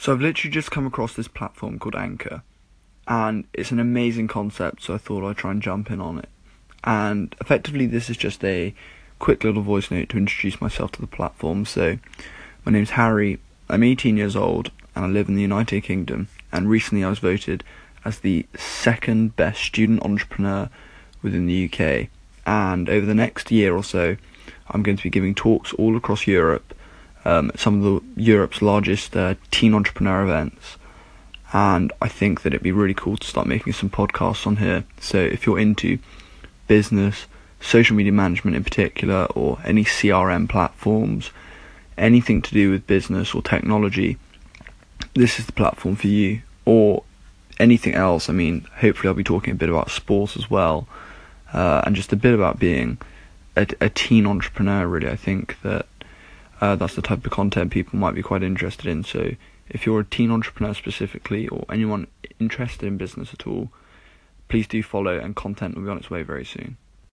So I've literally just come across this platform called Anchor, and it's an amazing concept. So I thought I'd try and jump in on it. And effectively, this is just a quick little voice note to introduce myself to the platform. So my name's Harry. I'm 18 years old, and I live in the United Kingdom. And recently, I was voted as the second best student entrepreneur within the UK. And over the next year or so, I'm going to be giving talks all across Europe, um, some of the Europe's largest uh, teen entrepreneur events. And I think that it'd be really cool to start making some podcasts on here. So if you're into business, social media management in particular, or any CRM platforms, anything to do with business or technology, this is the platform for you. Or anything else, I mean, hopefully I'll be talking a bit about sports as well, uh, and just a bit about being a, a teen entrepreneur. Really, I think that uh, that's the type of content people might be quite interested in. So, if you're a teen entrepreneur specifically, or anyone interested in business at all, please do follow, and content will be on its way very soon.